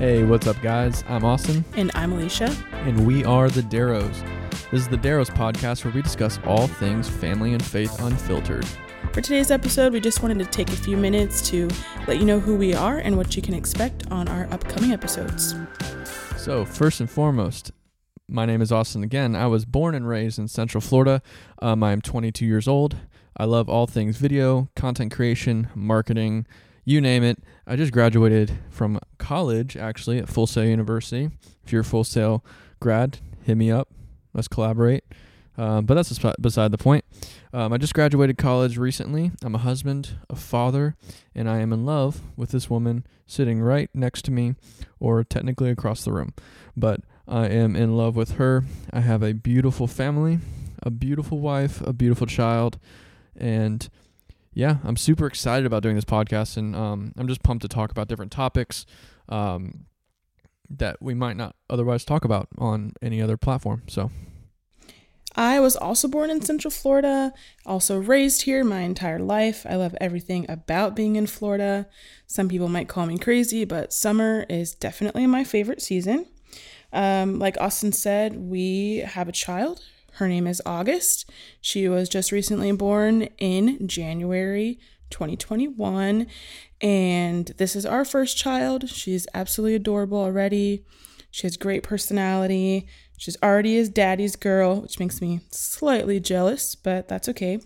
Hey, what's up, guys? I'm Austin, And I'm Alicia. and we are the Darrows. This is the Darrows podcast where we discuss all things family and faith unfiltered. For today's episode, we just wanted to take a few minutes to let you know who we are and what you can expect on our upcoming episodes. So, first and foremost, my name is Austin again. I was born and raised in Central Florida. Um, I am 22 years old. I love all things video, content creation, marketing, you name it. I just graduated from college actually at Full Sail University. If you're a Full Sail grad, hit me up. Let's collaborate. Um, but that's beside- the point. Um, I just graduated college recently. I'm a husband, a father, and I am in love with this woman sitting right next to me, or technically across the room. But I am in love with her. I have a beautiful family, a beautiful wife, a beautiful child, and yeah, I'm super excited about doing this podcast, and um, I'm just pumped to talk about different topics um, that we might not otherwise talk about on any other platform. So, I was also born in Central Florida, also raised here my entire life. I love everything about being in Florida. Some people might call me crazy, but summer is definitely my favorite season. Um, like Austin said, we have a child. Her name is August. She was just recently born in January 2021. And this is our first child. She's absolutely adorable already. She has great personality. She's already his daddy's girl, which makes me slightly jealous, but that's okay.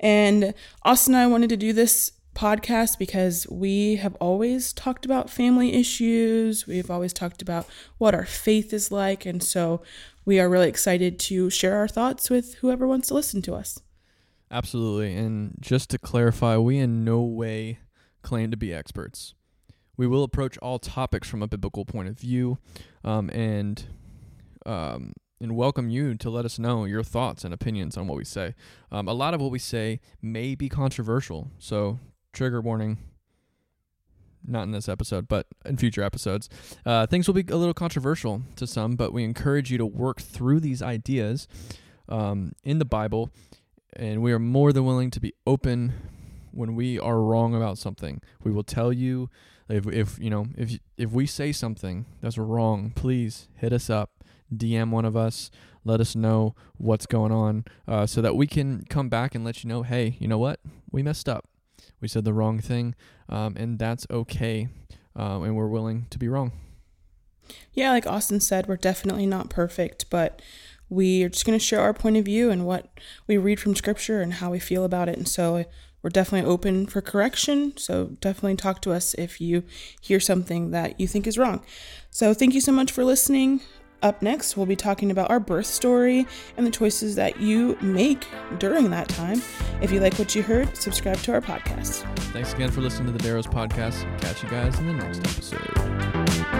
And Austin and I wanted to do this podcast because we have always talked about family issues. We've always talked about what our faith is like. And so we are really excited to share our thoughts with whoever wants to listen to us. absolutely. And just to clarify, we in no way claim to be experts. We will approach all topics from a biblical point of view, um, and um, and welcome you to let us know your thoughts and opinions on what we say. Um, a lot of what we say may be controversial, so trigger warning. Not in this episode, but in future episodes. Uh, things will be a little controversial to some, but we encourage you to work through these ideas um, in the Bible, and we are more than willing to be open when we are wrong about something. We will tell you if, if you know if if we say something that's wrong, please hit us up, DM one of us, let us know what's going on, uh, so that we can come back and let you know, hey, you know what, we messed up, we said the wrong thing, um, and that's okay, um, and we're willing to be wrong. Yeah, like Austin said, we're definitely not perfect, but we are just going to share our point of view and what we read from scripture and how we feel about it. And so we're definitely open for correction. So definitely talk to us if you hear something that you think is wrong. So thank you so much for listening. Up next, we'll be talking about our birth story and the choices that you make during that time. If you like what you heard, subscribe to our podcast. Thanks again for listening to the Darrows podcast. Catch you guys in the next episode.